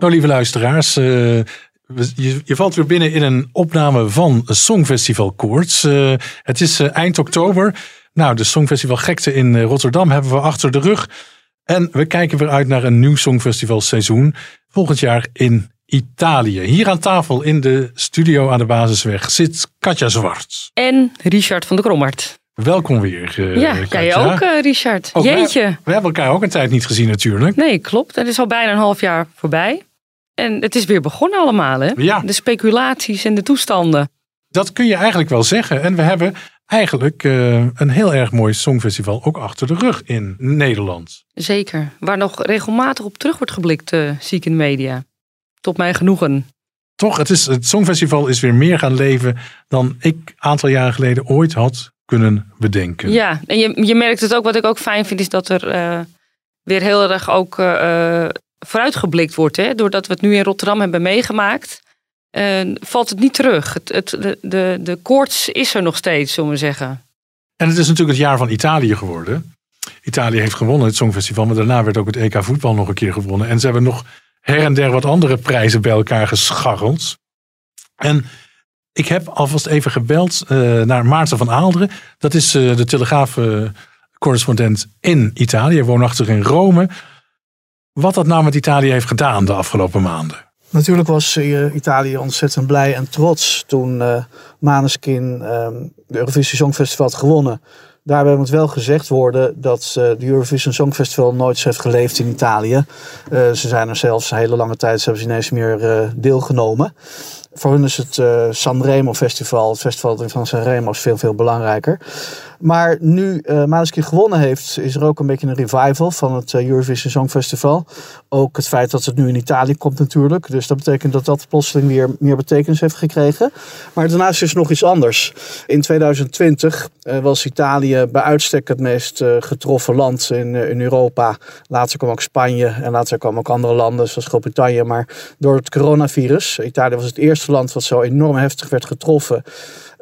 Nou, lieve luisteraars, uh, je, je, valt weer binnen in een opname van Songfestival Koorts. Uh, het is uh, eind oktober. Nou, de Songfestival Gekte in Rotterdam hebben we achter de rug. En we kijken weer uit naar een nieuw Songfestival seizoen. Volgend jaar in Italië. Hier aan tafel in de studio aan de Basisweg zit Katja Zwart. En Richard van der Krommert. Welkom weer. Uh, ja, Katja. jij ook, uh, Richard. Ook Jeetje. We, we, hebben elkaar ook een tijd niet gezien natuurlijk. Nee, klopt. Het is al bijna een half jaar voorbij. En het is weer begonnen allemaal, hè? Ja. De speculaties en de toestanden. Dat kun je eigenlijk wel zeggen. En we hebben eigenlijk uh, een heel erg mooi songfestival ook achter de rug in Nederland. Zeker. Waar nog regelmatig op terug wordt geblikt, uh, zie ik in de media. Tot mijn genoegen. Toch, het, is, het songfestival is weer meer gaan leven dan ik een aantal jaren geleden ooit had kunnen bedenken. Ja, en je, je merkt het ook. Wat ik ook fijn vind, is dat er uh, weer heel erg ook vooruitgeblikt wordt. Hè? Doordat we het nu in Rotterdam hebben meegemaakt, uh, valt het niet terug. Het, het, de, de, de koorts is er nog steeds, zullen we zeggen. En het is natuurlijk het jaar van Italië geworden. Italië heeft gewonnen het Songfestival, maar daarna werd ook het EK voetbal nog een keer gewonnen. En ze hebben nog her en der wat andere prijzen bij elkaar gescharreld. En ik heb alvast even gebeld uh, naar Maarten van Aalderen. Dat is uh, de Telegraaf-correspondent in Italië, woonachtig in Rome wat dat nou met Italië heeft gedaan de afgelopen maanden. Natuurlijk was uh, Italië ontzettend blij en trots toen uh, Maneskin uh, de Eurovisie Songfestival had gewonnen. Daarbij moet wel gezegd worden dat uh, de Eurovision Songfestival nooit heeft geleefd in Italië. ze zijn er zelfs een hele lange tijd hebben ze ineens meer deelgenomen. Voor hun is het uh, Sanremo Festival, het festival van Sanremo, veel, veel belangrijker. Maar nu uh, gewonnen heeft, is er ook een beetje een revival van het uh, Eurovision Songfestival. Ook het feit dat het nu in Italië komt natuurlijk. Dus dat betekent dat dat plotseling weer meer betekenis heeft gekregen. Maar daarnaast is nog iets anders. In 2020 uh, was Italië bij uitstek het meest getroffen land in, in Europa. Later kwam ook Spanje en later kwamen ook andere landen zoals Groot-Brittannië. Maar door het coronavirus, Italië was het eerste land wat zo enorm heftig werd getroffen.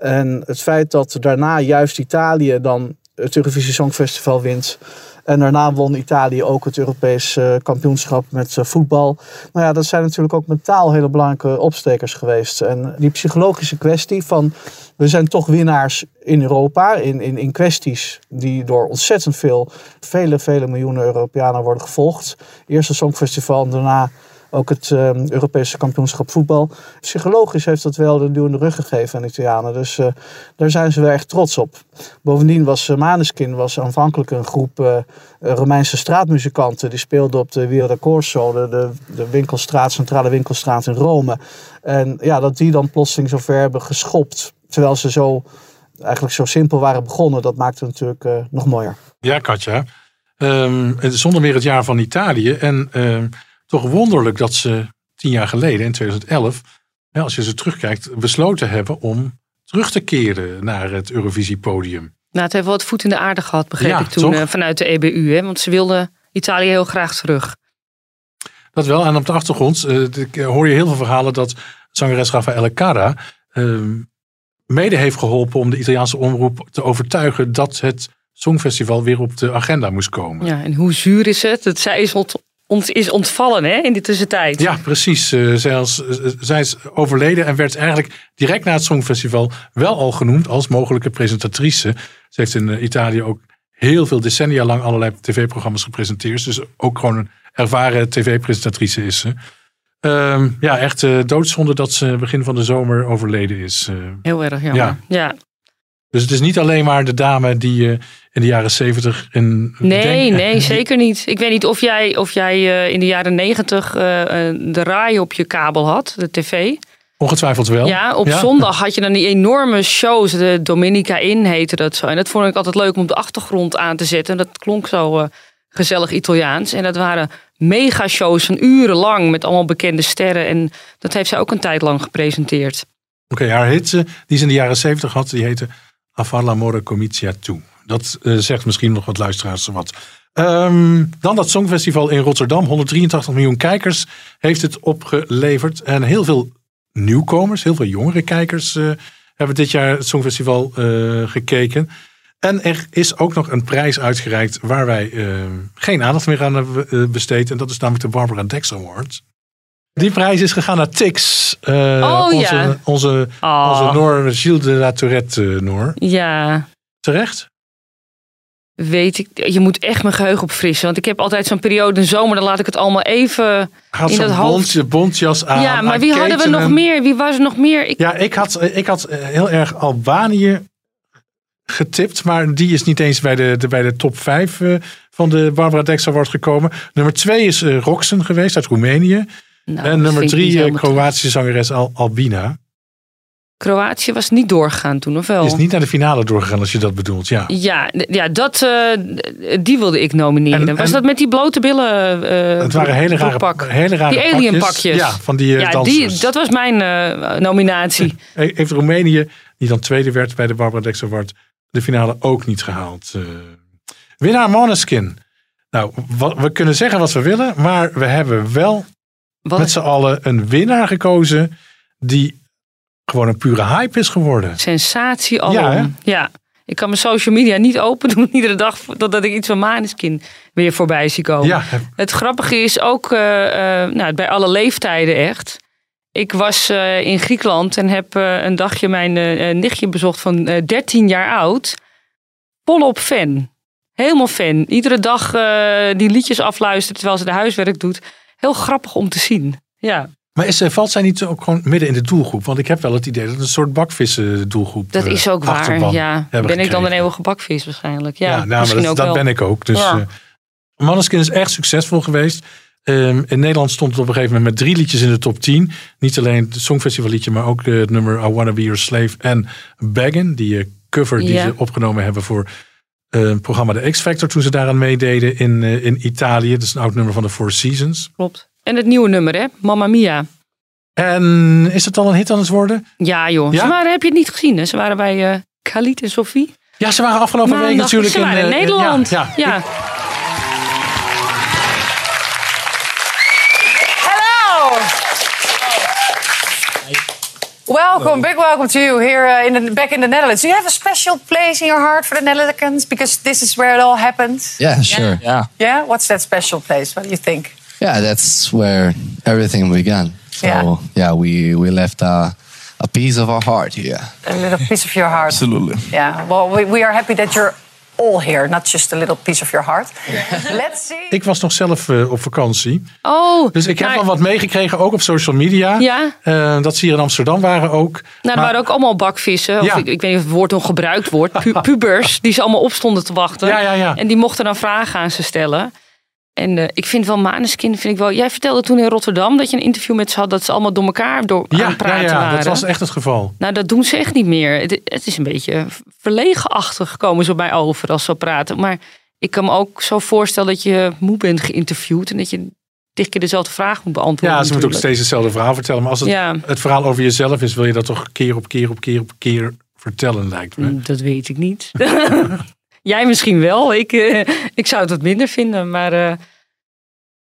En het feit dat daarna juist Italië dan het Eurovisie Songfestival wint. En daarna won Italië ook het Europese kampioenschap met voetbal. Nou ja, dat zijn natuurlijk ook mentaal hele belangrijke opstekers geweest. En die psychologische kwestie van we zijn toch winnaars in Europa. In, in, in kwesties die door ontzettend veel, vele, vele miljoenen Europeanen worden gevolgd. Eerst het Songfestival daarna ook het uh, Europese kampioenschap voetbal. Psychologisch heeft dat wel de duwende rug gegeven aan de Italianen. Dus uh, daar zijn ze wel echt trots op. Bovendien was uh, Maneskin was aanvankelijk een groep Romeinse straatmuzikanten. Die speelden op de Via Corso, de, de, winkelstraat, centrale winkelstraat in Rome. En ja, dat die dan plotseling zo ver hebben geschopt. Terwijl ze zo, eigenlijk zo simpel waren begonnen. Dat maakte het natuurlijk nog mooier. Ja, Katja. Um, het zonder meer het jaar van Italië. En... Um toch wonderlijk dat ze tien jaar geleden, in 2011, als je ze terugkijkt, besloten hebben om terug te keren naar het Eurovisiepodium. Nou, het heeft wel wat voet in de aarde gehad, begreep ja, ik toen, uh, vanuit de EBU. Hè? Want ze wilden Italië heel graag terug. Dat wel. En op de achtergrond uh, hoor je heel veel verhalen dat zangeres Raffaele Cara uh, mede heeft geholpen om de Italiaanse omroep te overtuigen dat het Songfestival weer op de agenda moest komen. Ja, en hoe zuur is het? Dat zij is ons is ontvallen hè, in die tussentijd. Ja, precies. Uh, zij, als, uh, zij is overleden en werd eigenlijk direct na het Songfestival wel al genoemd als mogelijke presentatrice. Ze heeft in uh, Italië ook heel veel decennia lang allerlei tv-programma's gepresenteerd. Dus ook gewoon een ervaren tv-presentatrice is ze. Ehm, ja, echt doodzonde dat ze begin van de zomer overleden is. heel erg jammer. Ja. ja. Dus het is niet alleen maar de dame die uh, in de jaren zeventig... Nee, nee, zeker niet. Ik weet niet of jij, of jij uh, in de jaren negentig uh, de raai op je kabel had, de tv. Ongetwijfeld wel. Ja, op ja. zondag had je dan die enorme shows. De Dominica In heette dat zo. En dat vond ik altijd leuk om op de achtergrond aan te zetten. Dat klonk zo gezellig Italiaans. En dat waren mega shows van uren lang met allemaal bekende sterren. En dat heeft zij ook een tijd lang gepresenteerd. Oké, okay, haar hit die ze in de jaren zeventig had, die heette Afar l'amore comincia tu. Dat uh, zegt misschien nog wat luisteraars wat. Um, dan dat Songfestival in Rotterdam. 183 miljoen kijkers heeft het opgeleverd. En heel veel nieuwkomers, heel veel jongere kijkers uh, hebben dit jaar het Songfestival uh, gekeken. En er is ook nog een prijs uitgereikt waar wij geen aandacht meer aan hebben besteed. En dat is namelijk de Barbara Dex Award. Die prijs is gegaan naar Tix. Uh, oh, onze, ja. onze, oh. onze Noor, Gilles de la Tourette uh, Noor. Ja. Terecht? Weet ik. Je moet echt mijn geheugen opfrissen. Want ik heb altijd zo'n periode in zomer. Dan laat ik het allemaal even had in dat hoofd. Bond, bontjas aan. Ja, maar wie hadden we nog meer? Wie was er nog meer? Ik... Ja, ik had, ik had heel erg Albanië getipt. Maar die is niet eens bij de, de bij de top 5 uh, van de Barbara Dex Award gekomen. Nummer 2 is uh, Roxen geweest uit Roemenië. Nou, en nummer drie, Kroatische zangeres Al Albina. Kroatië was niet doorgegaan toen, of wel? Is niet naar de finale doorgegaan, als je dat bedoelt, ja. Ja, ja dat, uh, die wilde ik nomineren. En, was en, dat met die blote billen uh, Het waren hele rare, hele rare Die alien pakjes. Ja, van die uh, ja, die, dat was mijn nominatie. Heeft Roemenië, die dan tweede werd bij de Barbara Dex Award, de finale ook niet gehaald. winnaar Måneskin. Nou, wat, we kunnen zeggen wat we willen, maar we hebben wel wat? met z'n allen een winnaar gekozen die gewoon een pure hype is geworden. Sensatie alom. Ja, ja. Ik kan mijn social media niet open doen iedere dag totdat ik iets van Maneskin weer voorbij zie komen. Ja. Het grappige is ook uh, uh, nou, bij alle leeftijden echt. Ik was uh, in Griekenland en heb een dagje mijn nichtje bezocht van 13 jaar oud. Volop fan. Helemaal fan. Iedere dag die liedjes afluistert terwijl ze de huiswerk doet heel grappig om te zien. Ja. Maar is, valt zij niet ook gewoon midden in de doelgroep? Want ik heb wel het idee dat het een soort bakvissen doelgroep Dat is ook waar, ja. Ben gekregen. ik dan een eeuwige bakvis waarschijnlijk? Ja, ja nou, misschien dat, dat ben ik ook. Dus ja. uh, Manneskin is echt succesvol geweest. Um, in Nederland stond het op een gegeven moment met drie liedjes in de top 10. Niet alleen het Songfestival liedje, maar ook het nummer I Wanna Be Your Slave en Baggin. Die cover die ja. ze opgenomen hebben voor uh, programma The X Factor. Toen ze daaraan meededen in, uh, in Italië. Dat is een oud nummer van de Four Seasons. Klopt. En het nieuwe nummer, hè? Mamma Mia. En is het al een hit aan het worden? Ja, joh. Ja? Ze waren, heb je het niet gezien? Hè? Ze waren bij uh, Khalid en Sophie. Ja, ze waren afgelopen Maandag, week natuurlijk ze waren in, in Nederland. Ja, ja. ja. Welcome, big welcome to you here uh, in the, back in the Netherlands. Do you have a special place in your heart for the Netherlands because this is where it all happened? Yeah, sure. Yeah. Yeah. What's that special place? What do you think? Yeah, that's where everything began. So yeah, yeah we we left a, a piece of our heart here. A little piece of your heart. Absolutely. Yeah. Well, we, we are happy that you're all here, not just a little piece of your heart. Let's see. Ik was nog zelf uh, op vakantie. Oh. Dus ik heb wel wat meegekregen, ook op social media. Ja. Uh, dat ze hier in Amsterdam waren ook. Nou, er waren ook allemaal bakvissen. Of ja. ik, ik, weet niet of het woord nog gebruikt wordt. Pu pubers, die ze allemaal opstonden te wachten. Ja, ja, ja. En die mochten dan vragen aan ze stellen. En uh, ik vind wel Maneskin, vind ik wel. Jij vertelde toen in Rotterdam dat je een interview met ze had dat ze allemaal door elkaar door ja, aan praten ja, ja, waren. dat was echt het geval. Nou, dat doen ze echt niet meer. Het, het is een beetje verlegenachtig komen ze bij over als ze praten. Maar ik kan me ook zo voorstellen dat je moe bent geïnterviewd en dat je tig keer dezelfde vraag moet beantwoorden. Ja, ze moeten ook steeds hetzelfde verhaal vertellen. Maar als het, ja. het verhaal over jezelf is, wil je dat toch keer op keer op keer op keer vertellen, lijkt me. Dat weet ik niet. Jij misschien wel. Ik, uh, ik zou het wat minder vinden, maar. Uh,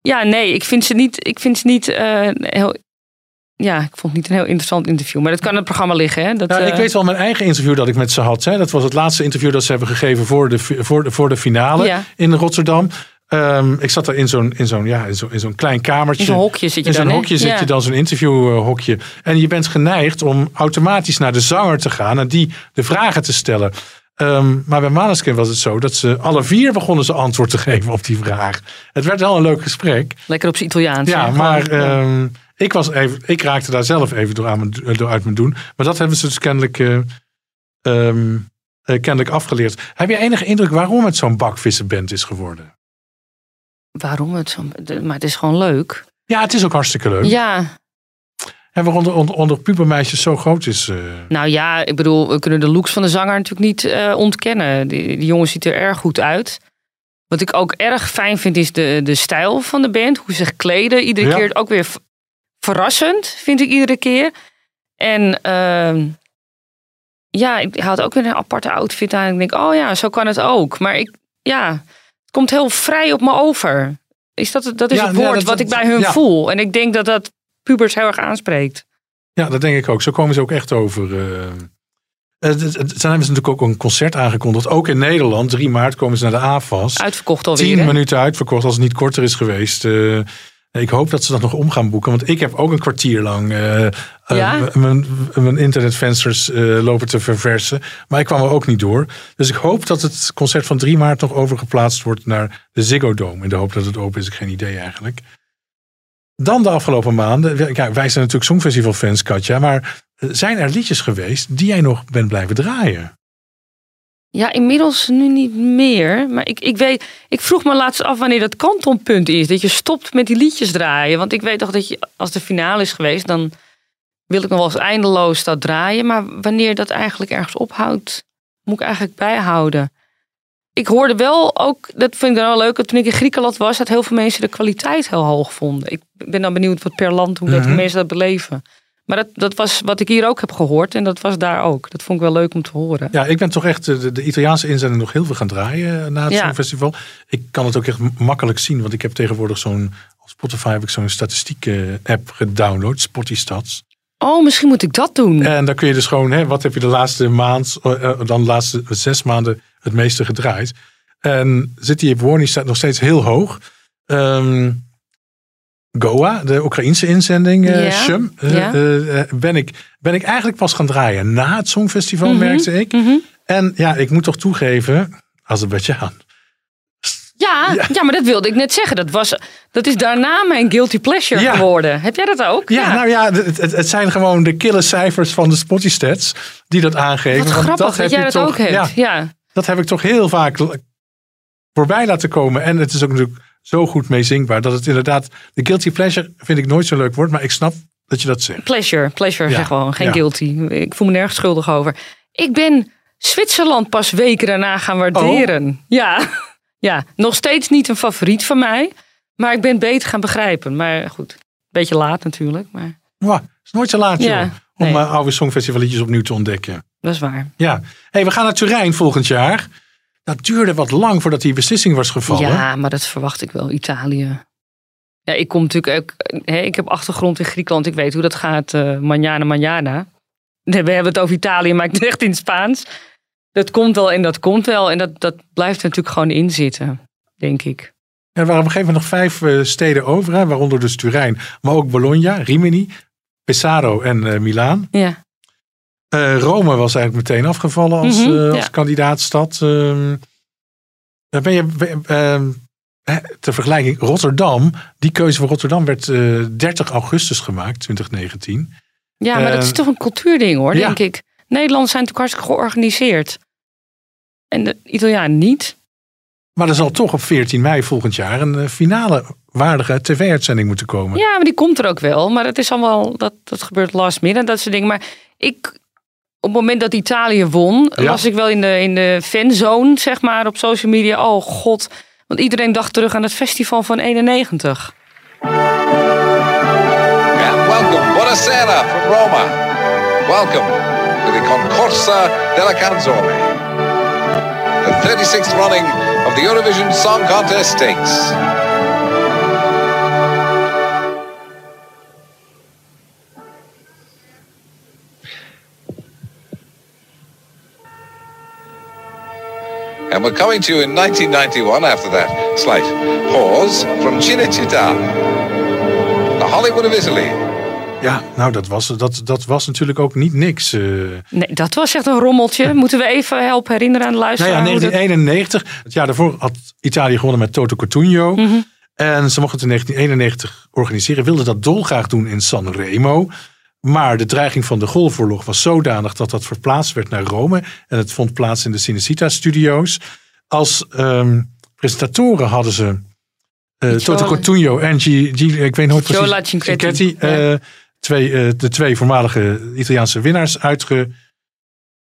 ja, nee, ik vind ze niet, ik vind ze niet uh, heel. Ja, ik vond het niet een heel interessant interview. Maar dat kan in het programma liggen. Hè? Dat, ja, ik uh... weet wel mijn eigen interview dat ik met ze had. Hè? Dat was het laatste interview dat ze hebben gegeven voor de, voor de, voor de finale ja. in Rotterdam. Um, ik zat er in zo'n in zo'n ja, in zo'n zo klein kamertje. In zo'n hokje zit je in dan. In zo'n hokje zit je dan, zo'n interviewhokje. En je bent geneigd om automatisch naar de zanger te gaan en die de vragen te stellen. Um, maar bij Maneskin was het zo dat ze alle vier begonnen ze antwoord te geven op die vraag. Het werd wel een leuk gesprek. Lekker op zijn Italiaans. Ja, maar um, ik, was even, ik raakte daar zelf even door, aan mijn, door uit mijn doen. Maar dat hebben ze dus kennelijk uh, um, eh, kennelijk afgeleerd. Heb je enige indruk waarom het zo'n bakvissenband is geworden? Waarom het zo... Maar het is gewoon leuk. Ja, het is ook hartstikke leuk. Ja, En waarom onder, onder pubermeisjes zo groot is. eh, nou ja, ik bedoel, we kunnen de looks van de zanger natuurlijk niet eh, ontkennen. Die, die jongen ziet er erg goed uit. Wat ik ook erg fijn vind is de, de stijl van de band. Hoe ze zich kleden. Iedere Ja. keer ook weer verrassend, vind ik iedere keer. En ehm, ja, ik had ook weer een aparte outfit aan. Ik denk, oh ja, zo kan het ook. Maar ik, ja, het komt heel vrij op me over. Is dat, dat is Ja, het ja, woord dat- wat ik bij hun voel. En ik denk dat dat pubers heel erg aanspreekt. Ja, dat denk ik ook. Zo komen ze ook echt over. eh. Eh, Ze hebben ze natuurlijk ook een concert aangekondigd. Ook in Nederland. 3 maart komen ze naar de AFAS. Uitverkocht alweer. Tien hè? minuten uitverkocht als het niet korter is geweest. Eh, ik hoop dat ze dat nog om gaan boeken. Want ik heb ook een kwartier lang mijn, mijn internetvensters lopen te verversen. Maar ik kwam er ook niet door. Dus ik hoop dat het concert van 3 maart nog overgeplaatst wordt naar de Ziggo Dome. In de hoop dat het open is. Ik geen idee eigenlijk. Dan de afgelopen maanden. Ja, wij zijn natuurlijk Songfestival-fans, Katja. Maar eh, zijn er liedjes geweest die jij nog bent blijven draaien? Ja, inmiddels nu niet meer. Maar ik, ik, weet, ik vroeg me laatst af wanneer dat kantonpunt is. Dat je stopt met die liedjes draaien. Want ik weet toch dat je, als de finale is geweest, dan wil ik nog wel eens eindeloos dat draaien. Maar wanneer dat eigenlijk ergens ophoudt, moet ik eigenlijk bijhouden. Ik hoorde wel ook, dat vind ik dan wel leuk, dat toen ik in Griekenland was, dat heel veel mensen de kwaliteit heel hoog vonden. Ik ben dan benieuwd wat per land, hoe dat Mhm. hoe mensen dat beleven. Maar dat, dat was wat ik hier ook heb gehoord en dat was daar ook. Dat vond ik wel leuk om te horen. Ja, ik ben toch echt eh, de, de Italiaanse inzending nog heel veel gaan draaien eh, na het Ja. Songfestival. Ik kan het ook echt makkelijk zien, want ik heb tegenwoordig zo'n, op Spotify heb ik zo'n statistiek eh, app gedownload, Spotistats. Oh, misschien moet ik dat doen. En dan kun je dus gewoon, hè, wat heb je de laatste maand, eh, dan de laatste zes maanden het meeste gedraaid. En zit die warning staat nog steeds heel hoog. Ehm, Goa, de Oekraïnse inzending, eh Ja, Shum, ja. eh, ben, ik, ben ik eigenlijk pas gaan draaien na het Songfestival, Mhm, merkte ik. mhm. En ja, ik moet toch toegeven, Azerbeidzjan. Ja, Ja. ja. maar dat wilde ik net zeggen. Dat, was, dat is daarna mijn guilty pleasure Ja. geworden. Heb jij dat ook? Ja, nou ja, het, het, het zijn gewoon de kille cijfers van de Spotty Stats die dat aangeven. Wat grappig dat, jij dat toch- ook hebt. Ja, Ja. dat heb ik toch heel vaak voorbij laten komen. En het is ook natuurlijk zo goed mee zingbaar dat het inderdaad. De guilty pleasure vind ik nooit zo'n leuk woord, maar ik snap dat je dat zegt. Pleasure, pleasure, Ja, zeg gewoon. Geen ja. guilty. Ik voel me nergens schuldig over. Ik ben Zwitserland pas weken daarna gaan waarderen. Oh. Ja. Ja, nog steeds niet een favoriet van mij. Maar ik ben het beter gaan begrijpen. Maar goed, beetje laat natuurlijk. Maar het is nooit zo laat joh, Ja, om nee. eh, oude songfestivalliedjes opnieuw te ontdekken. dat is waar. Ja, hey, we gaan naar Turijn volgend jaar. Dat duurde wat lang voordat die beslissing was gevallen. Ja, maar dat verwacht ik wel. Italië. Ja, ik kom natuurlijk ook. Hè, ik heb achtergrond in Griekenland. Ik weet hoe dat gaat. eh manjana, manjana. We hebben het over Italië, maar ik het echt in het Spaans. Dat komt wel en dat komt wel. En dat, dat blijft natuurlijk gewoon in zitten, denk ik. Er waren op een gegeven moment nog vijf eh, steden over, hè, waaronder dus Turijn, maar ook Bologna, Rimini, Pesaro en eh Milaan. Ja. Eh, Rome was eigenlijk meteen afgevallen als, Mhm, eh, als ja. kandidaatstad. Ehm, dan ben je, ehm, ter vergelijking, Rotterdam, die keuze voor Rotterdam werd eh, 30 augustus gemaakt, 2019. Ja, maar dat is toch een cultuurding hoor, ja. denk ik. Nederlanders zijn natuurlijk hartstikke georganiseerd. En de Italianen niet. Maar er zal toch op 14 mei volgend jaar een eh, finale waardige tv-uitzending moeten komen. Ja, maar die komt er ook wel. Maar het is allemaal, dat, dat gebeurt last minute, dat soort dingen. Maar ik, op het moment dat Italië won, Ja. was ik wel in de, in de fanzone, zeg maar, op social media. Oh god, want iedereen dacht terug aan het festival van 91. And welcome, Buonasera from Roma. Welcome to the Concorsa della Canzone. The 36th running of the Eurovision Song Contest Stakes. And we're coming to you in 1991 after that slight pause from Cinecittà, the Hollywood of Italy. Ja, nou dat was, dat, dat was natuurlijk ook niet niks. eh. Nee, dat was echt een rommeltje. Moeten we even helpen herinneren aan de Nou luisteraar? ja, hoe dat- 1991. Het jaar daarvoor had Italië gewonnen met Toto Cotugno. Mhm. En ze mochten het in 1991 organiseren. Wilden dat dolgraag doen in Sanremo. Maar de dreiging van de Golfoorlog was zodanig dat dat verplaatst werd naar Rome. En het vond plaats in de Cinecittà-studio's. Als ehm, presentatoren hadden ze uh, Toto Cotugno en G, G, ik weet nooit precies. Giola Cinquetti. Uh, twee, uh, de twee voormalige Italiaanse winnaars uitge,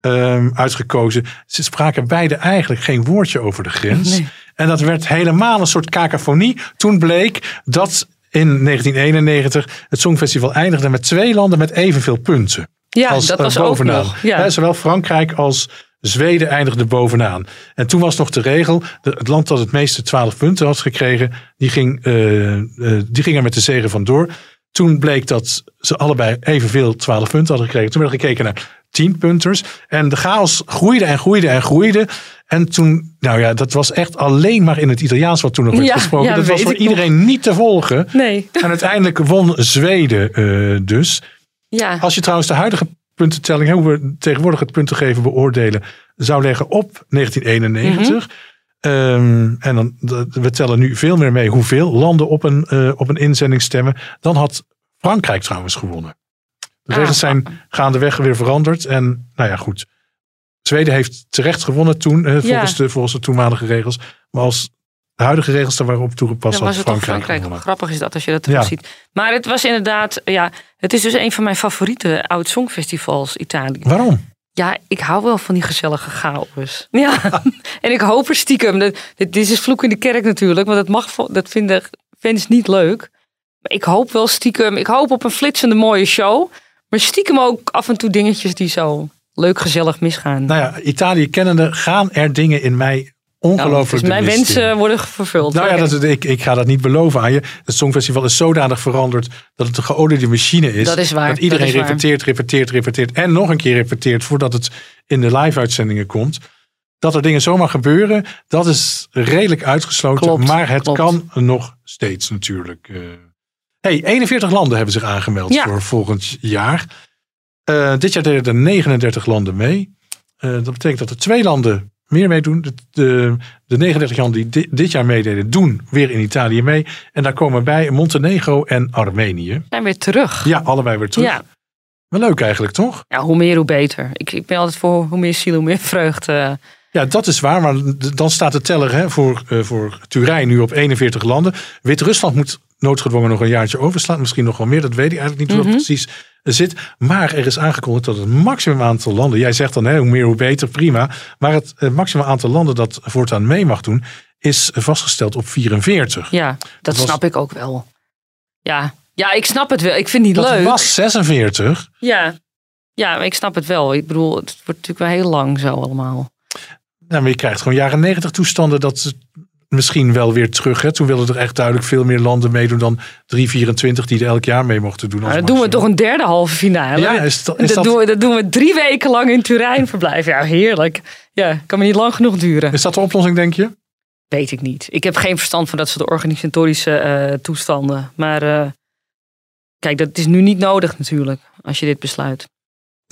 um, uitgekozen. Ze spraken beide eigenlijk geen woordje over de grens. Nee. En dat werd helemaal een soort cacophonie. Toen bleek dat in 1991 het Songfestival eindigde met twee landen met evenveel punten. Ja, als, dat was bovenaan. ook nog. Ja. Zowel Frankrijk als Zweden eindigden bovenaan. En toen was nog de regel, de, het land dat het meeste 12 punten had gekregen, die ging, uh, uh, die ging er met de zegen vandoor. Toen bleek dat ze allebei evenveel 12 punten hadden gekregen. Toen werd gekeken naar 10 punters. En de chaos groeide en groeide en groeide. En toen, nou ja, dat was echt alleen maar in het Italiaans wat toen nog werd Ja, gesproken. ja, dat was voor nog. iedereen niet te volgen. Nee. En uiteindelijk won Zweden uh, dus. Ja. Als je trouwens de huidige puntentelling, hoe we tegenwoordig het puntengeven beoordelen, zou leggen op 1991. Um, en dan, we tellen nu veel meer mee hoeveel landen op een, uh, op een inzending stemmen. Dan had Frankrijk trouwens gewonnen. De Ah. regels zijn gaandeweg weer veranderd. En nou ja, goed. Zweden heeft terecht gewonnen toen, uh, volgens, Ja. de, volgens de toenmalige regels. Maar als de huidige regels daar waren op toegepast, Dan was had Frankrijk, Frankrijk. gewonnen. Grappig is dat als je dat terug Ja. ziet. Maar het was inderdaad, ja, het is dus een van mijn favoriete oud songfestivals Italië. Waarom? Ja, ik hou wel van die gezellige chaos. Ja, en ik hoop er stiekem. Dit is vloek in de kerk natuurlijk, want dat, mag, dat vinden fans niet leuk. Maar ik hoop wel stiekem, ik hoop op een flitsende mooie show. Maar stiekem ook af en toe dingetjes die zo leuk gezellig misgaan. Nou ja, Italië kennende gaan er dingen in mij Ongelooflijk dus mijn wensen worden vervuld. Nou ja, dat, ik, ik ga dat niet beloven aan je. Het Songfestival is zodanig veranderd dat het een geoliede machine is. Dat is waar, Dat iedereen dat repeteert, repeteert, repeteert. En nog een keer repeteert voordat het in de live-uitzendingen komt. Dat er dingen zomaar gebeuren, dat is redelijk uitgesloten. Klopt, maar het klopt. kan nog steeds natuurlijk. eh. Hey, 41 landen hebben zich aangemeld Ja. voor volgend jaar. Eh, dit jaar deden er 39 landen mee. Eh, dat betekent dat er twee landen meer meedoen. De, de, de 39 landen die di- dit jaar meededen, doen weer in Italië mee. En daar komen bij Montenegro en Armenië. zijn weer terug. Ja, allebei weer terug. Ja. Wel leuk eigenlijk, toch? Ja, hoe meer, hoe beter. Ik, ik ben altijd voor hoe meer ziel, hoe meer vreugde. Ja, dat is waar. Maar dan staat de teller hè, voor, eh, voor Turijn nu op 41 landen. Wit-Rusland moet noodgedwongen nog een jaartje overslaan. Misschien nog wel meer, dat weet ik eigenlijk niet hoe dat precies eh, zit. Maar er is aangekondigd dat het maximum aantal landen... Jij zegt dan hè, hoe meer hoe beter, prima. Maar het eh, maximum aantal landen dat voortaan mee mag doen... is vastgesteld op 44. Ja, dat was- snap ik ook wel. Ja. ja, ik snap het wel. Ik vind het niet Dat leuk. was 46. Ja. ja, maar ik snap het wel. Ik bedoel, het wordt natuurlijk wel heel lang zo allemaal. Nou, maar je krijgt gewoon jaren 90 toestanden dat ze misschien wel weer terug. Hè. Toen wilden er echt duidelijk veel meer landen meedoen dan 324 die er elk jaar mee mochten doen. Maar dan doen we toch een derde halve finale. Ja, is dat- is dat, dat- Doen we, dat doen we drie weken lang in Turijn verblijven. Ja, heerlijk. Ja, kan me niet lang genoeg duren. Is dat de oplossing, denk je? Weet ik niet. Ik heb geen verstand van dat soort organisatorische eh, toestanden. Maar eh, kijk, dat is nu niet nodig natuurlijk, als je dit besluit.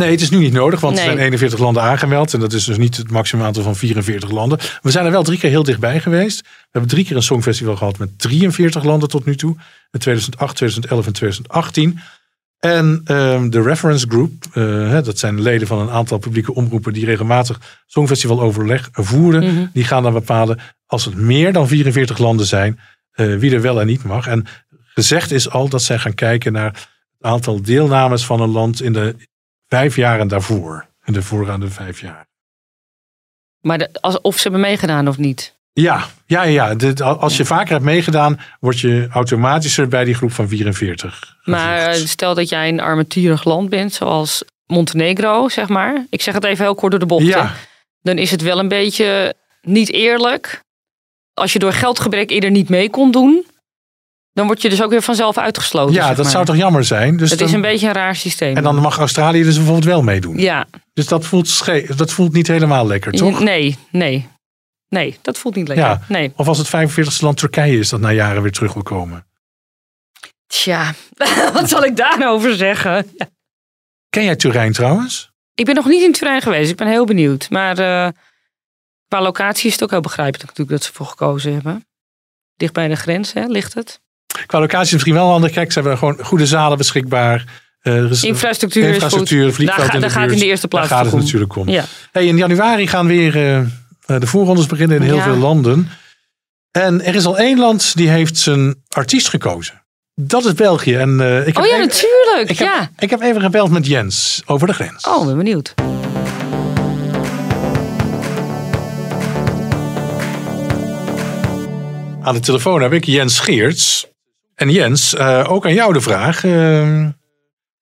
Nee, het is nu niet nodig, want Nee. er zijn 41 landen aangemeld. En dat is dus niet het maximum aantal van 44 landen. We zijn er wel drie keer heel dichtbij geweest. We hebben drie keer een songfestival gehad met 43 landen tot nu toe. In 2008, 2011 en 2018. En ehm, de reference group, eh, dat zijn leden van een aantal publieke omroepen die regelmatig songfestivaloverleg voeren. Mhm. Die gaan dan bepalen, als het meer dan 44 landen zijn, eh, wie er wel en niet mag. En gezegd is al dat zij gaan kijken naar het aantal deelnames van een land in de vijf jaren daarvoor. In de voorgaande vijf jaar. Maar de- als, of ze hebben meegedaan of niet. Ja, ja, ja. Als je vaker hebt meegedaan, word je automatischer bij die groep van 44. Maar eh, stel dat jij een armetierig land bent, zoals Montenegro, zeg maar. Ik zeg het even heel kort door de bocht. hè. ja, Dan is het wel een beetje niet eerlijk. Als je door geldgebrek eerder niet mee kon doen, dan word je dus ook weer vanzelf uitgesloten. ja zeg dat maar. zou toch jammer zijn? Dus Het dan- is een beetje een raar systeem. En dan mag Australië dus bijvoorbeeld wel meedoen. Ja, Dus dat voelt, dat voelt niet helemaal lekker, toch? nee, nee. Nee, dat voelt niet lekker. Ja. Nee. Of als het 45ste land Turkije is dat na jaren weer terug wil komen. Tja, wat zal ik daar nou over zeggen? Ja. Ken jij Turijn trouwens? Ik ben nog niet in Turijn geweest. Ik ben heel benieuwd. Maar eh, qua locatie is het ook heel begrijpelijk natuurlijk dat ze voor gekozen hebben. Dicht bij de grens hè, ligt het. Qua locatie is misschien wel een ander. Kijk, ze hebben gewoon goede zalen beschikbaar. Uh, infrastructuur, infrastructuur is vliegveld daar, in de daar gaat in de eerste plaats Daar gaat het om. natuurlijk om. Ja. Hey, in januari gaan weer uh, de voorrondes beginnen in heel Ja. veel landen. En er is al één land die heeft zijn artiest gekozen. Dat is België. En, uh, ik heb Oh ja, even, natuurlijk. Ik heb, ja. ik heb even gebeld met Jens over de grens. Oh, ben benieuwd. Aan de telefoon heb ik Jens Geerts. En Jens, uh, ook aan jou de vraag. Uh,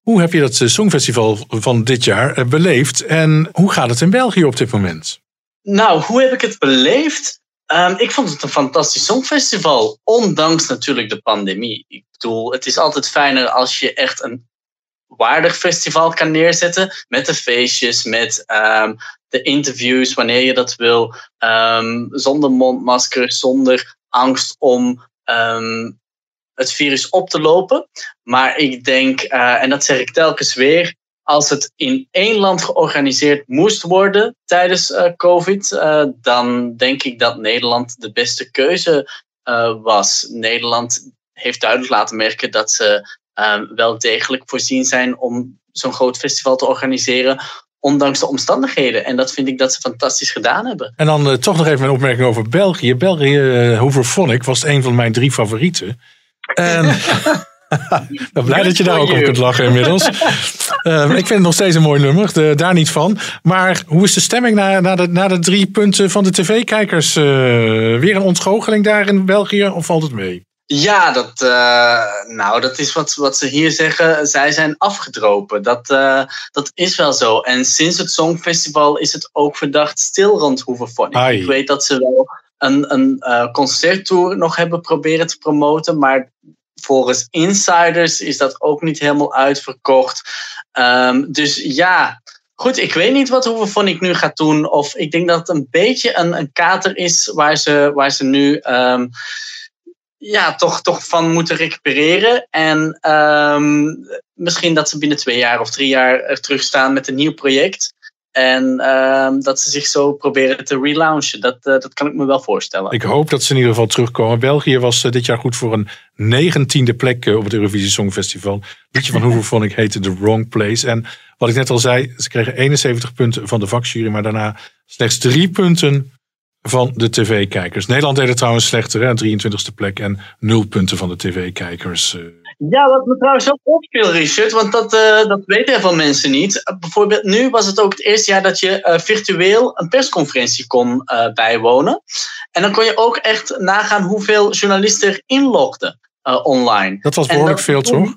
hoe heb je dat Songfestival van dit jaar uh, beleefd? En hoe gaat het in België op dit moment? Nou, hoe heb ik het beleefd? Um, ik vond het een fantastisch songfestival. Ondanks natuurlijk de pandemie. Ik bedoel, het is altijd fijner als je echt een waardig festival kan neerzetten. Met de feestjes, met um, de interviews wanneer je dat wil. Zonder mondmasker, zonder angst om het virus op te lopen. Maar ik denk, uh, en dat zeg ik telkens weer, als het in één land georganiseerd moest worden tijdens uh, COVID, uh, dan denk ik dat Nederland de beste keuze was. Nederland heeft duidelijk laten merken dat ze wel degelijk voorzien zijn om zo'n groot festival te organiseren ondanks de omstandigheden. En dat vind ik dat ze fantastisch gedaan hebben. En dan toch nog even een opmerking over België. België, uh, Hooverphonic, was een van mijn drie favorieten. En ik ben blij dat je daar ook op kunt lachen inmiddels. uh, ik vind het nog steeds een mooi nummer, de, daar niet van. Maar hoe is de stemming na, na, de, na de drie punten van de tv-kijkers? Uh, weer een ontgoocheling daar in België of valt het mee? Ja, dat, uh, nou, dat is wat, wat ze hier zeggen. Zij zijn afgedropen. Dat, uh, dat is wel zo. En sinds het Songfestival is het ook verdacht stil rond Hooverphonic. Ik weet dat ze wel een, een uh, concerttour nog hebben proberen te promoten. Maar volgens insiders is dat ook niet helemaal uitverkocht. Um, dus ja, goed, ik weet niet wat Hooverphonic nu gaat doen. Of ik denk dat het een beetje een, een kater is waar ze, waar ze nu... Um, ja, toch, toch van moeten recupereren. En um, misschien dat ze binnen twee jaar of drie jaar er terug staan met een nieuw project. En um, dat ze zich zo proberen te relaunchen. Dat, uh, dat kan ik me wel voorstellen. Ik hoop dat ze in ieder geval terugkomen. België was uh, dit jaar goed voor een negentiende plek uh, op het Eurovisie Songfestival. Liedje van Hooverphonic heette The Wrong Place. En wat ik net al zei, ze kregen 71 punten van de vakjury. Maar daarna slechts drie punten van de tv-kijkers. Nederland deed het trouwens slechter, hè? 23e plek en nul punten van de tv-kijkers. Ja, wat me trouwens ook opviel, Richard, want dat, uh, dat weten heel veel mensen niet. Uh, bijvoorbeeld nu was het ook het eerste jaar dat je uh, virtueel een persconferentie kon bijwonen. En dan kon je ook echt nagaan hoeveel journalisten er inlogden online. Dat was behoorlijk dat, veel, toch?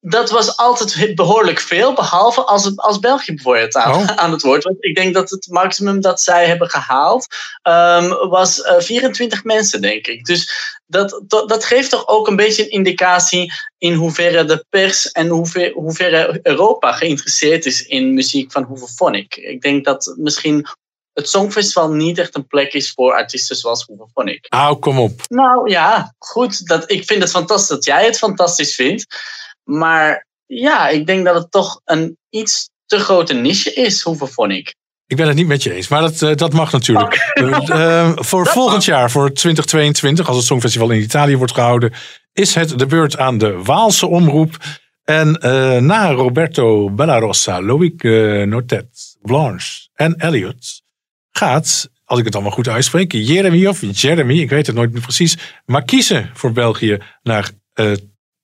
Dat was altijd behoorlijk veel, behalve als, als België bijvoorbeeld aan, oh. aan het woord. Want ik denk dat het maximum dat zij hebben gehaald um, was uh, 24 mensen, denk ik. Dus dat, dat, dat, geeft toch ook een beetje een indicatie in hoeverre de pers en hoever, hoeverre Europa geïnteresseerd is in muziek van Hooverphonic. Ik denk dat misschien het Songfestival niet echt een plek is voor artiesten zoals Hooverphonic. Nou, kom op. Nou ja, goed. Dat, ik vind het fantastisch dat jij het fantastisch vindt. Maar ja, ik denk dat het toch een iets te grote niche is, Hooverphonic. Ik ben het niet met je eens, maar dat, uh, dat mag natuurlijk. Okay. Uh, voor dat volgend mag. jaar, voor 2022, als het Songfestival in Italië wordt gehouden, is het de beurt aan de Waalse omroep. En uh, na Roberto Bellarossa, Loïc Notet, Blanche en Elliot gaat, als ik het allemaal goed uitspreek, Jeremy of Jeremy, ik weet het nooit meer precies, maar kiezen voor België naar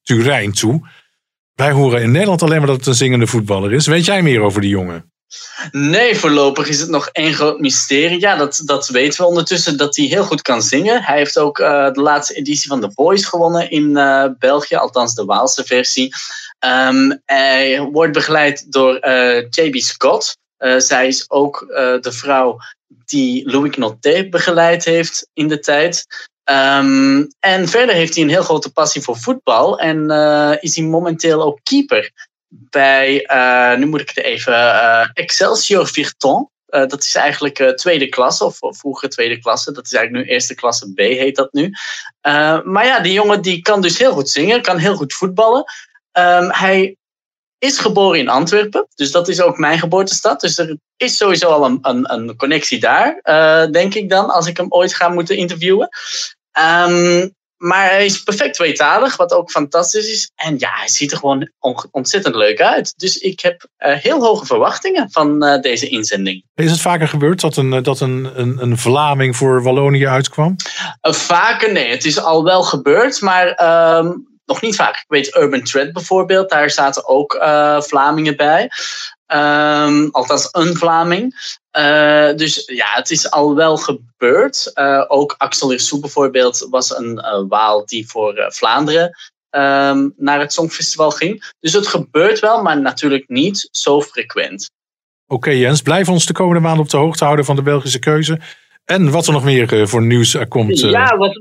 Turijn toe. Wij horen in Nederland alleen maar dat het een zingende voetballer is. Weet jij meer over die jongen? Nee, voorlopig is het nog één groot mysterie. Ja, dat, dat weten we ondertussen, dat hij heel goed kan zingen. Hij heeft ook uh, de laatste editie van The Voice gewonnen in uh, België, althans de Waalse versie. Um, hij wordt begeleid door uh, JB Scott. zij is ook de vrouw die Louis Noté begeleid heeft in de tijd. Um, en verder heeft hij een heel grote passie voor voetbal en uh, is hij momenteel ook keeper bij, uh, nu moet ik het even, uh, Excelsior Virton. dat is eigenlijk tweede klasse, of, vroeger tweede klasse. Dat is eigenlijk nu eerste klasse B, heet dat nu. maar ja, die jongen die kan dus heel goed zingen, kan heel goed voetballen. Um, hij is geboren in Antwerpen, dus dat is ook mijn geboortestad. Dus er is sowieso al een, een, een connectie daar, uh, denk ik dan, als ik hem ooit ga moeten interviewen. Um, maar hij is perfect tweetalig, wat ook fantastisch is. En ja, hij ziet er gewoon ontzettend leuk uit. Dus ik heb uh, heel hoge verwachtingen van uh, deze inzending. Is het vaker gebeurd dat een, dat een, een, een Vlaming voor Wallonië uitkwam? Uh, vaker, nee. Het is al wel gebeurd, maar um, nog niet vaak. Ik weet Urban Thread bijvoorbeeld, daar zaten ook Vlamingen bij. Um, althans, een Vlaming. Uh, dus ja, het is al wel gebeurd. Uh, ook Axel Irsou bijvoorbeeld was een uh, Waal die voor Vlaanderen um, naar het Songfestival ging. Dus het gebeurt wel, maar natuurlijk niet zo frequent. Oké Jens, blijf ons de komende maanden op de hoogte houden van de Belgische keuze. En wat er nog meer uh, voor nieuws er komt. Uh... Ja, wat,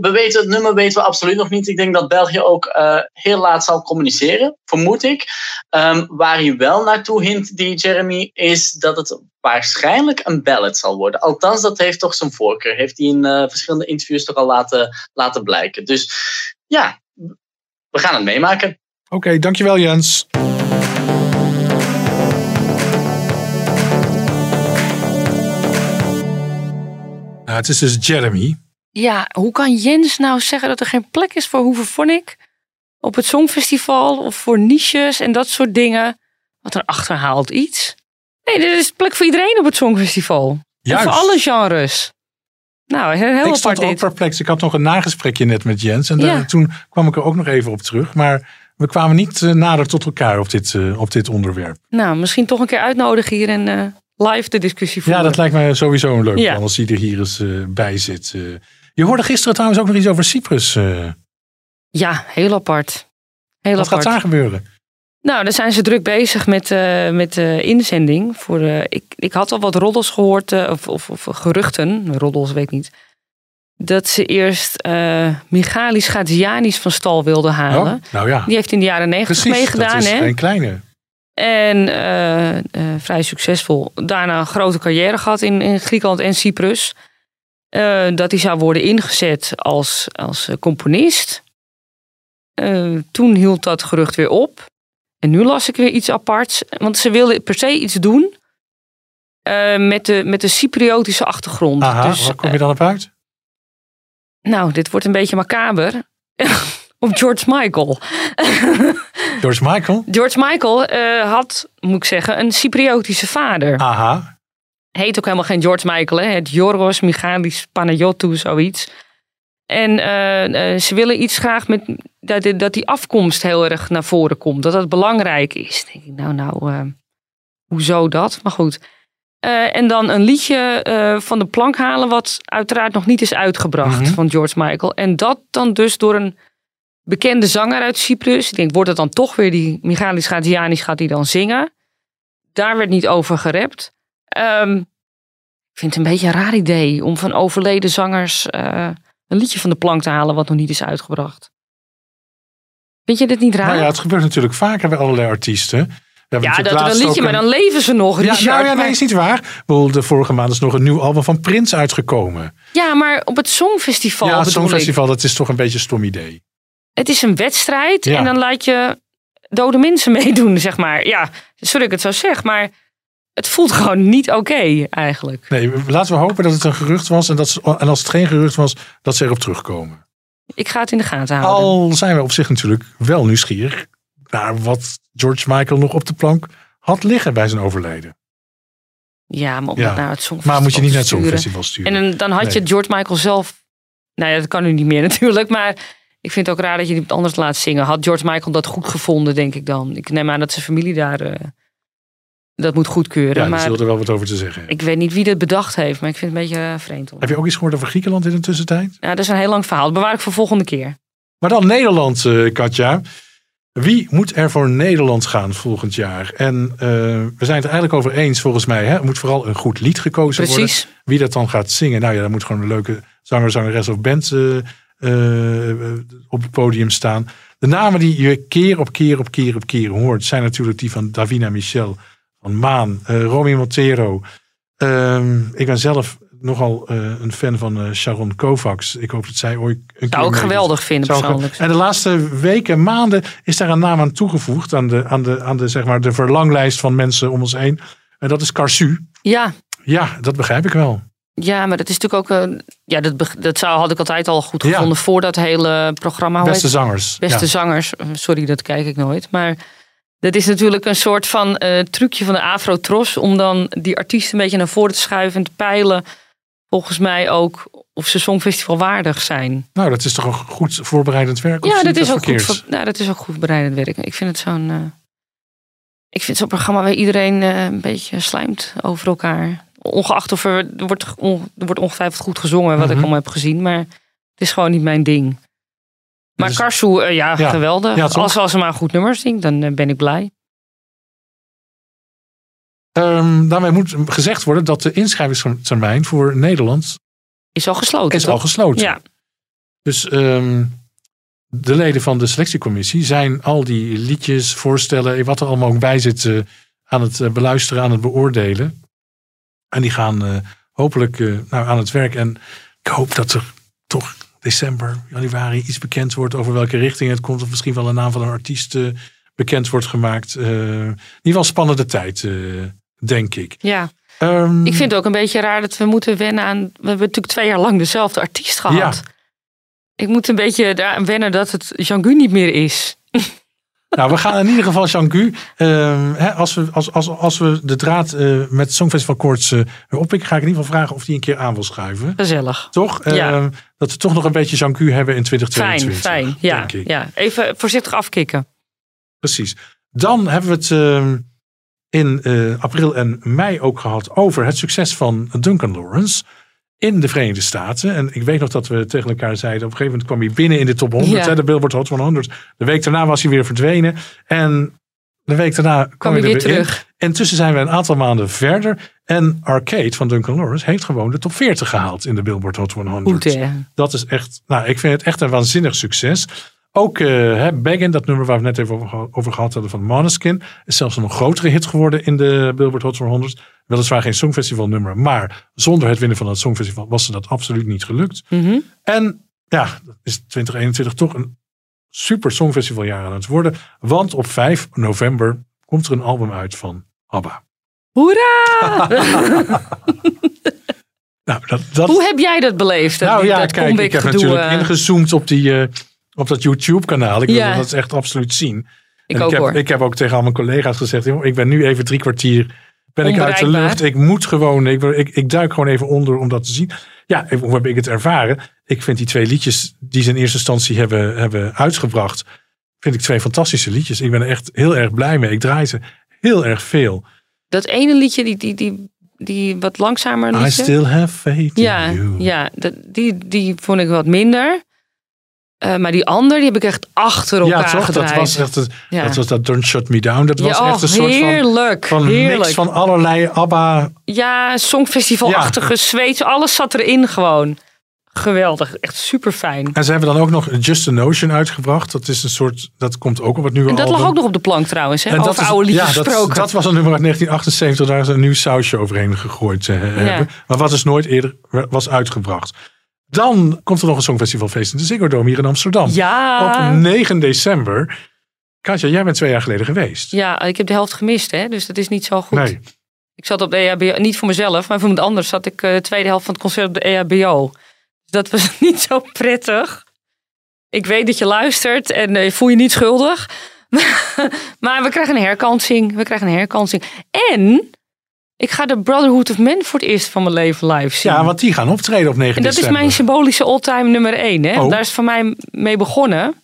we weten, het nummer weten we absoluut nog niet. Ik denk dat België ook uh, heel laat zal communiceren, vermoed ik. Um, waar hij wel naartoe hint, die Jeremy, is dat het waarschijnlijk een ballad zal worden. Althans, dat heeft toch zijn voorkeur. Heeft hij in verschillende interviews toch al laten, laten blijken. Dus ja, we gaan het meemaken. Oké, okay, dankjewel Jens. Nou, het is dus Jeremy. Ja, hoe kan Jens nou zeggen dat er geen plek is voor Hoeverphonic op het Songfestival of voor niches en dat soort dingen? Wat er achterhaalt iets. Nee, er is plek voor iedereen op het Songfestival. Juist. voor alle genres. Nou, heel, heel ik stond ook perplex. Ik had nog een nagesprekje net met Jens. En ja. toen kwam ik er ook nog even op terug. Maar we kwamen niet uh, nader tot elkaar op dit, uh, op dit onderwerp. Nou, misschien toch een keer uitnodigen hier en uh, live de discussie voeren. Ja, dat lijkt mij sowieso een leuk ja. plan als hij er hier eens uh, bij zit. Uh, je hoorde gisteren trouwens ook nog iets over Cyprus. Uh. Ja, heel apart. Heel Wat apart. gaat daar gebeuren? Nou, daar zijn ze druk bezig met, met de inzending. Voor, ik, ik had al wat roddels gehoord, of, of, of, geruchten, roddels weet ik niet. Dat ze eerst Michalis Gadzianis van stal wilden halen. Oh, nou ja. Die heeft in de jaren negentig meegedaan. Dat is hè? geen kleine. En uh, uh, vrij succesvol. Daarna een grote carrière gehad in, in Griekenland en Cyprus. Uh, dat hij zou worden ingezet als, als componist. toen hield dat gerucht weer op. En nu las ik weer iets aparts. Want ze wilden per se iets doen met, de, met de Cypriotische achtergrond. Aha, dus, waar kom je dan op uit? nou, dit wordt een beetje macaber. op George Michael. George Michael? George Michael uh, had, moet ik zeggen, een Cypriotische vader. Aha. Heet ook helemaal geen George Michael, hè? Het Joros Michalis Panayotou, zoiets. En uh, uh, ze willen iets graag met dat, dat die afkomst heel erg naar voren komt. Dat dat belangrijk is. Denk ik, nou, nou, hoezo dat? Maar goed. en dan een liedje van de plank halen, wat uiteraard nog niet is uitgebracht Mhm. van George Michael. En dat dan dus door een bekende zanger uit Cyprus. Ik denk, wordt het dan toch weer die Michalis Gadzianis gaat die dan zingen? Daar werd niet over gerept. Um, ik vind het een beetje een raar idee om van overleden zangers uh, een liedje van de plank te halen wat nog niet is uitgebracht. Vind je dit niet raar? Nou ja, het gebeurt natuurlijk vaker bij allerlei artiesten. Ja, dat er een liedje, een... maar dan leven ze nog. Ja, nou ja, nee, is niet waar. De vorige maand is nog een nieuw album van Prins uitgekomen. Ja, maar op het Songfestival. Ja, het Songfestival, dat is toch een beetje een stom idee. Het is een wedstrijd ja. en dan laat je dode mensen meedoen, zeg maar. Ja, sorry ik het zo zeg, maar het voelt gewoon niet oké okay, eigenlijk. Nee, laten we hopen dat het een gerucht was en, dat ze, en als het geen gerucht was, dat ze erop terugkomen. Ik ga het in de gaten houden. Al zijn we op zich natuurlijk wel nieuwsgierig naar wat George Michael nog op de plank had liggen bij zijn overlijden. Ja, maar ja. naar het Songfestival Maar moet je niet naar het Songfestival sturen. En dan had nee. je George Michael zelf... Nou ja, dat kan nu niet meer natuurlijk, maar... Ik vind het ook raar dat je iemand anders laat zingen. Had George Michael dat goed gevonden, denk ik dan. Ik neem aan dat zijn familie daar uh, dat moet goedkeuren. Ja, maar zullen er wel wat over te zeggen. Ik weet niet wie dit bedacht heeft, maar ik vind het een beetje uh, vreemd. Heb je ook iets gehoord over Griekenland in de tussentijd? Ja, dat is een heel lang verhaal. Dat bewaar ik voor volgende keer. Maar dan Nederland, uh, Katja. Wie moet er voor Nederland gaan volgend jaar? En we zijn het er eigenlijk over eens, volgens mij. Hè? Er moet vooral een goed lied gekozen Precies. worden. Wie dat dan gaat zingen. Nou ja, dan moet gewoon een leuke zanger, zangeres of band uh, op het podium staan. De namen die je keer op keer op keer op keer hoort, zijn natuurlijk die van Davina Michel, van Maan, uh, Romy Montero. Uh, ik ben zelf nogal uh, een fan van Sharon Kovacs. Ik hoop dat zij ooit een Zou ook geweldig vinden persoonlijk. En de laatste weken, maanden is daar een naam aan toegevoegd aan de, aan de, aan de, zeg maar, de verlanglijst van mensen om ons heen. En dat is Karsu. Ja. Ja, dat begrijp ik wel. Ja, maar dat is natuurlijk ook. ja, dat, dat zou, had ik altijd al goed Ja. gevonden voor dat hele programma. Beste zangers. Beste ja. zangers. Sorry, dat kijk ik nooit. Maar dat is natuurlijk een soort van eh, trucje van de Afro-Tros. Om dan die artiesten een beetje naar voren te schuiven en te peilen. Volgens mij ook of ze Songfestival waardig zijn. Nou, dat is toch een goed voorbereidend werk? ja, dat is, ook goed, verkeerd? voor- nou, dat is ook goed bereidend werk. Ik vind het zo'n. eh, ik vind zo'n programma waar iedereen eh, een beetje slijmt over elkaar. Ongeacht of er, er, wordt, on- er wordt ongetwijfeld goed gezongen, wat ik Mhm. allemaal heb gezien. Maar het is gewoon niet mijn ding. Maar Dus- Karsu, eh, ja, Ja. geweldig. Ja, als, als ze maar een goed nummer zingt, dan eh, ben ik blij. Ehm, daarmee moet gezegd worden dat de inschrijvingstermijn voor Nederland Is al gesloten. is toch? al gesloten. Ja, Dus ehm, de leden van de selectiecommissie zijn al die liedjes, voorstellen, wat er allemaal ook bij zit, eh, aan het beluisteren, aan het beoordelen. En die gaan eh, hopelijk eh, nou, aan het werk. En ik hoop dat er toch december, januari iets bekend wordt over welke richting het komt. Of misschien wel een naam van een artiest eh, bekend wordt gemaakt. In ieder geval spannende tijd, denk ik. ja. Ehm, Ik vind het ook een beetje raar dat we moeten wennen aan. We hebben natuurlijk twee jaar lang dezelfde artiest gehad. Ja. Ik moet een beetje daaraan wennen dat het Jean-Gu niet meer is. Nou, we gaan in ieder geval Jean-Gu. ehm, als, we, als, als, als we de draad eh, met Songfestival Koorts weer oppikken, ga ik in ieder geval vragen of hij een keer aan wil schuiven. Gezellig. Toch? Ja. Ehm, dat we toch nog een beetje Jean-Gu hebben in Fijn, 2022. fijn. Ja, denk ik. ja. Even voorzichtig afkicken. Precies. Dan hebben we het ehm, in eh, april en mei ook gehad over het succes van Duncan Lawrence in de Verenigde Staten. En ik weet nog dat we tegen elkaar zeiden, op een gegeven moment kwam hij binnen in de top 100, Ja. hè, de Billboard Hot 100. De week daarna was hij weer verdwenen. En de week daarna kwam, Kwam hij er weer weer in. terug. En intussen zijn we een aantal maanden verder. En Arcade van Duncan Lawrence heeft gewoon de top 40 gehaald in de Billboard Hot 100. Goed, hè? Dat is echt, nou, ik vind het echt een waanzinnig succes. Ook eh hè, Beggin, dat nummer waar we net even over, over gehad hadden van Måneskin, is zelfs een nog grotere hit geworden in de Billboard Hot 100. Weliswaar geen Songfestival nummer, maar zonder het winnen van het Songfestival was ze dat absoluut niet gelukt. Mhm. En ja, dat is 2021 toch een super Songfestivaljaar aan het worden. Want op 5 november komt er een album uit van ABBA. Hoera! Nou, dat, dat, Hoe heb jij dat beleefd? Dat, nou die- ja, dat kijk, ik heb natuurlijk eh, ingezoomd op, die, eh, op dat YouTube-kanaal. Ik wil Ja. dat echt absoluut zien. Ik En ook ik, heb, hoor. ik heb ook tegen al mijn collega's gezegd: ik ben nu even drie kwartier ben ik uit de lucht. Ik moet gewoon, ik, ik, ik duik gewoon even onder om dat te zien. Ja, hoe heb ik het ervaren? Ik vind die twee liedjes die ze in eerste instantie hebben, hebben uitgebracht, vind ik twee fantastische liedjes. Ik ben er echt heel erg blij mee. Ik draai ze heel erg veel. Dat ene liedje, die, die, die, die wat langzamer I liedje. still have faith ja, in you. ja dat, die, die vond ik wat minder. Eh, maar die ander, die heb ik echt achter elkaar Ja, toch? gedraaid. Dat was echt het, Ja. dat was dat Don't Shut Me Down. Dat was ja, echt oh, een soort van, heerlijk, van heerlijk. mix van allerlei ABBA. Ja, songfestivalachtige Zweeds. Alles zat erin gewoon. Geweldig. Echt super fijn. En ze hebben dan ook nog Just a Notion uitgebracht. Dat is een soort, dat komt ook op het nieuwe En dat album. lag ook nog op de plank trouwens. Hè? En Over is- oude liedjes ja, dat, gesproken. dat was een nummer uit 1978. Daar is een nieuw sausje overheen gegooid hebben. Maar wat dus nooit eerder was uitgebracht. Dan komt er nog een Songfestivalfeest in de Ziggo Dome hier in Amsterdam. ja. Op 9 december. Katja, jij bent twee jaar geleden geweest. ja, ik heb de helft gemist. Hè? Dus dat is niet zo goed. Nee. Ik zat op de EHBO, niet voor mezelf, maar voor iemand anders zat ik eh, de tweede helft van het concert op de EHBO. Dus dat was niet zo prettig. Ik weet dat je luistert en eh, voel je niet schuldig. maar we krijgen een herkansing. We krijgen een herkansing. En ik ga de Brotherhood of Men voor het eerst van mijn leven live zien. Ja, want die gaan optreden op 9 en dat is mijn symbolische all-time nummer één. Hè? Oh. Daar is van mij mee begonnen.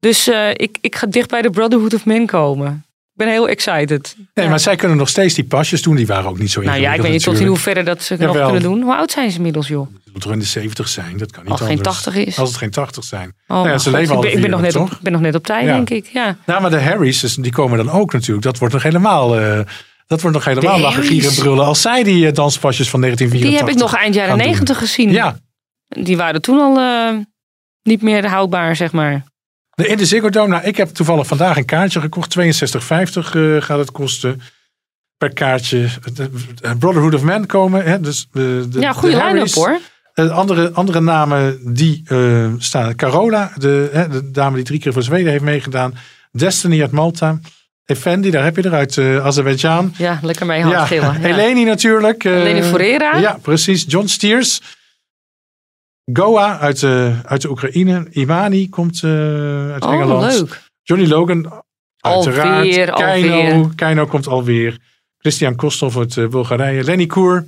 Dus eh, ik, ik ga dicht bij de Brotherhood of Men komen. Ik ben heel excited. Nee, maar zij kunnen nog steeds die pasjes doen. Die waren ook niet zo Nou ja, ik weet niet tot in hoeverre dat ze nog kunnen doen. Hoe oud zijn ze inmiddels, joh? Het moet toch in de 70 zijn, dat kan niet Als het geen 80 is. Als het geen 80 zijn. Oh, Nou ja, ze leven ik, ben, ik ben nog net toch? op, ik ben nog net op tijd, Ja. denk ik. Ja. Nou, maar de Harrys, dus die komen dan ook natuurlijk. Dat wordt nog helemaal, eh, dat wordt nog helemaal lachen, gieren, brullen. Als zij die eh, danspasjes van Die 1984 heb ik nog eind jaren gaan doen. 90 gezien. Ja, Die waren toen al eh, niet meer houdbaar, zeg maar. de- in de Ziggo Dome. Nou, ik heb toevallig vandaag een kaartje gekocht. 62,50 eh, gaat het kosten per kaartje. De- Brotherhood of Man komen. Hè, dus, de, ja, goede de line-up hoor. Andere, andere namen die staan. Carola, de, hè, de dame die drie keer voor Zweden heeft meegedaan. Destiny uit Malta. Effendi, daar heb je er uit uh, Azerbeidzjan. Ja, lekker mee hard ja. Ja. Eleni natuurlijk. Uh, Eleni Forera. Ja, precies. John Steers. Goa uit, uh, uit de Oekraïne. Imani komt uit oh, Engeland. leuk. Johnny Logan, uiteraard. Alweer, Keino, alweer. Keino komt alweer. Christian Kostov uit Bulgarije. Lenny Koer.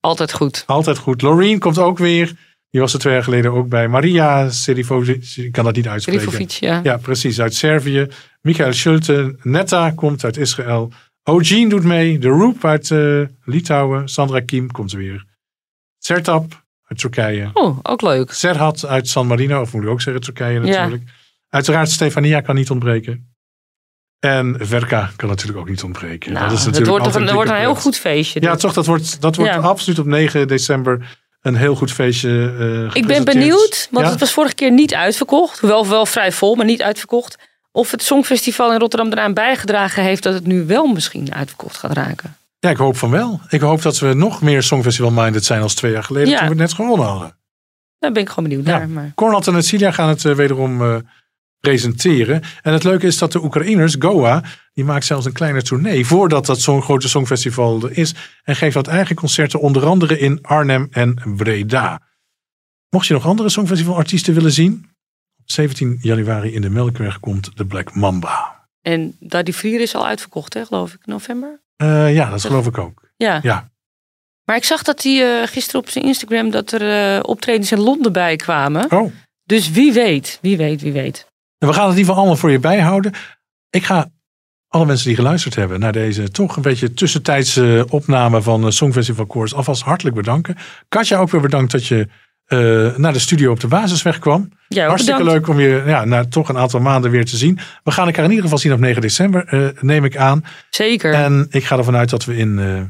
Altijd goed. Altijd goed. Loreen komt ook weer. Die was er twee jaar geleden ook bij. Maria Serifovic, ik kan dat niet uitspreken. Serifovic, ja. Ja, precies. Uit Servië. Michael Schulte. Netta komt uit Israël. Eugene doet mee. De Roop uit uh, Litouwen. Sandra Kiem komt er weer. Sertap uit Turkije. Oh, ook leuk. Serhat uit San Marino. Of moet ik ook zeggen Turkije natuurlijk. Ja. Uiteraard Stefania kan niet ontbreken. En Verka kan natuurlijk ook niet ontbreken. Nou, dat is het natuurlijk wordt, een, wordt een heel goed feestje. Ja, toch? Dat wordt, dat wordt Ja. absoluut op 9 december een heel goed feestje. eh, Ik ben benieuwd, want Ja? het was vorige keer niet uitverkocht. Hoewel wel vrij vol, maar niet uitverkocht. Of het Songfestival in Rotterdam eraan bijgedragen heeft dat het nu wel misschien uitverkocht gaat raken. Ja, ik hoop van wel. Ik hoop dat we nog meer Songfestival-minded zijn als twee jaar geleden Ja. toen we het net gewonnen hadden. Daar ben ik gewoon benieuwd Ja. naar. Maar... Cornald en Celia gaan het eh, wederom eh, presenteren. En het leuke is dat de Oekraïners, Goa, die maakt zelfs een kleine tournee voordat dat zo'n grote songfestival er is. En geeft dat eigen concerten onder andere in Arnhem en Breda. Mocht je nog andere songfestivalartiesten willen zien? Op 17 januari in de Melkweg komt de Black Mamba. En Daddy Vrier is al uitverkocht, hè, geloof ik, in november. Eh, ja, dat geloof ik ook. Ja. Ja. Maar ik zag dat hij eh, gisteren op zijn Instagram dat er eh, optredens in Londen bij kwamen. Oh. Dus wie weet, wie weet, wie weet. En we gaan het in ieder geval allemaal voor je bijhouden. Ik ga alle mensen die geluisterd hebben naar deze toch een beetje tussentijdse opname van Songfestival Koers alvast hartelijk bedanken. Katja ook weer bedankt dat je eh, naar de studio op de basisweg kwam. Hartstikke bedankt. leuk om je ja, na toch een aantal maanden weer te zien. We gaan elkaar in ieder geval zien op 9 december, eh, neem ik aan. Zeker. En ik ga ervan uit dat we in eh,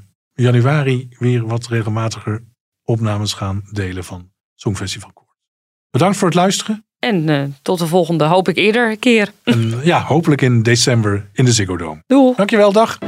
januari weer wat regelmatiger opnames gaan delen van Songfestival Koers. Bedankt voor het luisteren. En eh, tot de volgende, hoop ik eerder keer. En ja, hopelijk in december in de Ziggo Dome. Doei. Dankjewel, dag.